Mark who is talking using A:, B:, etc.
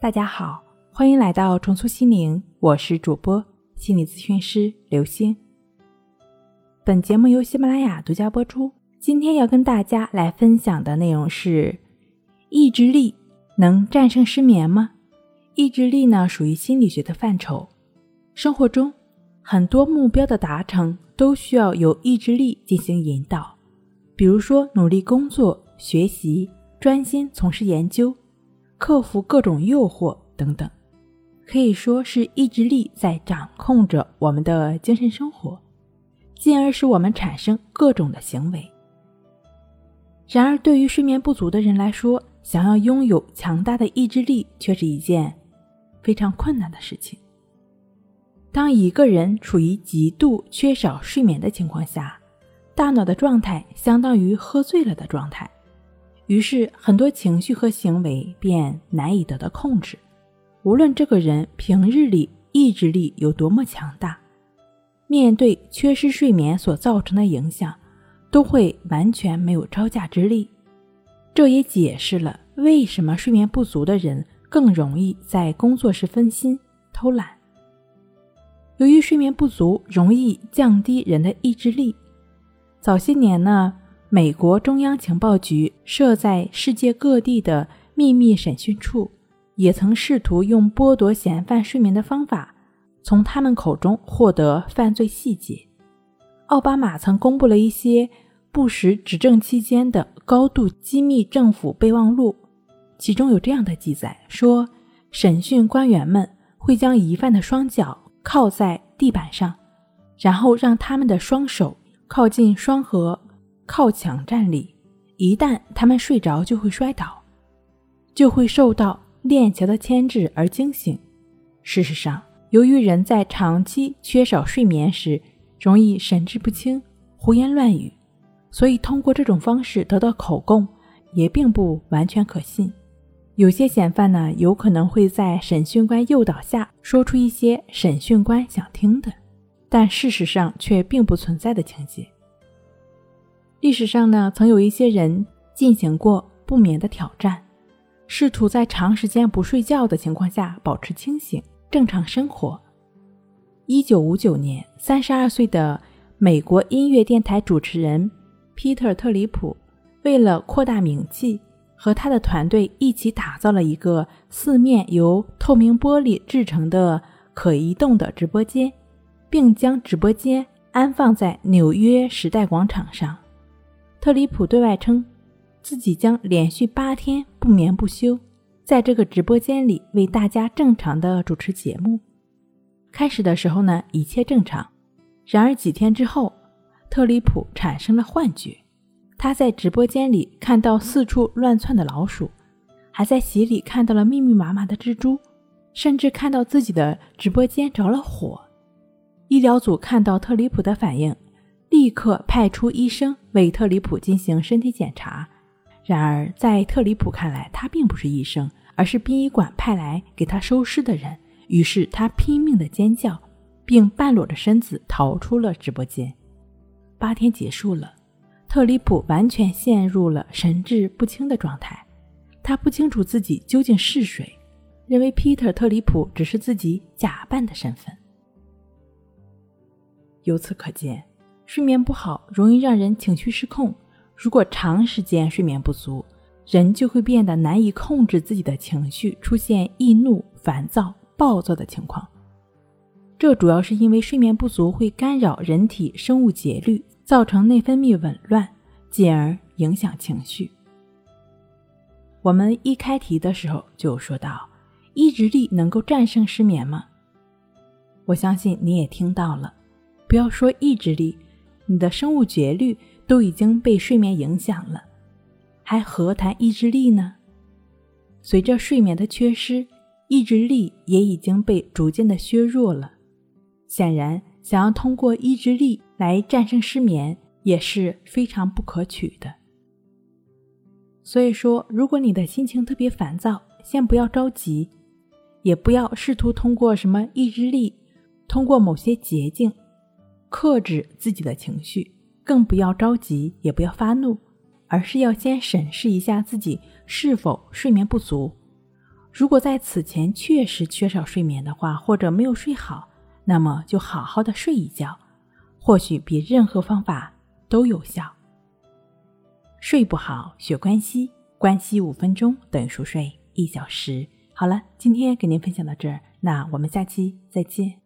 A: 大家好，欢迎来到重塑心灵，我是主播心理咨询师刘星。本节目由喜马拉雅独家播出。今天要跟大家来分享的内容是：意志力能战胜失眠吗？意志力呢，属于心理学的范畴。生活中很多目标的达成都需要有意志力进行引导，比如说努力工作、学习、专心从事研究。克服各种诱惑等等，可以说是意志力在掌控着我们的精神生活，进而使我们产生各种的行为。然而，对于睡眠不足的人来说，想要拥有强大的意志力却是一件非常困难的事情。当一个人处于极度缺少睡眠的情况下，大脑的状态相当于喝醉了的状态。于是，很多情绪和行为便难以得到控制。无论这个人平日里意志力有多么强大，面对缺失睡眠所造成的影响，都会完全没有招架之力。这也解释了为什么睡眠不足的人更容易在工作时分心、偷懒。由于睡眠不足容易降低人的意志力，早些年呢。美国中央情报局设在世界各地的秘密审讯处，也曾试图用剥夺嫌犯睡眠的方法，从他们口中获得犯罪细节。奥巴马曾公布了一些布什执政期间的高度机密政府备忘录，其中有这样的记载：说审讯官员们会将疑犯的双脚靠在地板上，然后让他们的双手靠近双核。靠墙站立，一旦他们睡着，就会摔倒，就会受到链条的牵制而惊醒。事实上，由于人在长期缺少睡眠时容易神志不清、胡言乱语，所以通过这种方式得到口供也并不完全可信。有些嫌犯呢，有可能会在审讯官诱导下说出一些审讯官想听的，但事实上却并不存在的情节。历史上呢，曾有一些人进行过不眠的挑战，试图在长时间不睡觉的情况下保持清醒、正常生活。一九五九年，三十二岁的美国音乐电台主持人皮特·特里普，为了扩大名气，和他的团队一起打造了一个四面由透明玻璃制成的可移动的直播间，并将直播间安放在纽约时代广场上。特里普对外称，自己将连续八天不眠不休，在这个直播间里为大家正常的主持节目。开始的时候呢，一切正常。然而几天之后，特里普产生了幻觉，他在直播间里看到四处乱窜的老鼠，还在洗里看到了密密麻麻的蜘蛛，甚至看到自己的直播间着了火。医疗组看到特里普的反应。立刻派出医生为特里普进行身体检查。然而，在特里普看来，他并不是医生，而是殡仪馆派来给他收尸的人。于是，他拼命的尖叫，并半裸着身子逃出了直播间。八天结束了，特里普完全陷入了神志不清的状态。他不清楚自己究竟是谁，认为皮特·特里普只是自己假扮的身份。由此可见。睡眠不好容易让人情绪失控。如果长时间睡眠不足，人就会变得难以控制自己的情绪，出现易怒、烦躁、暴躁的情况。这主要是因为睡眠不足会干扰人体生物节律，造成内分泌紊乱，进而影响情绪。我们一开题的时候就说到，意志力能够战胜失眠吗？我相信你也听到了，不要说意志力。你的生物节律都已经被睡眠影响了，还何谈意志力呢？随着睡眠的缺失，意志力也已经被逐渐的削弱了。显然，想要通过意志力来战胜失眠也是非常不可取的。所以说，如果你的心情特别烦躁，先不要着急，也不要试图通过什么意志力，通过某些捷径。克制自己的情绪，更不要着急，也不要发怒，而是要先审视一下自己是否睡眠不足。如果在此前确实缺少睡眠的话，或者没有睡好，那么就好好的睡一觉，或许比任何方法都有效。睡不好学关息，关息五分钟等于熟睡一小时。好了，今天给您分享到这儿，那我们下期再见。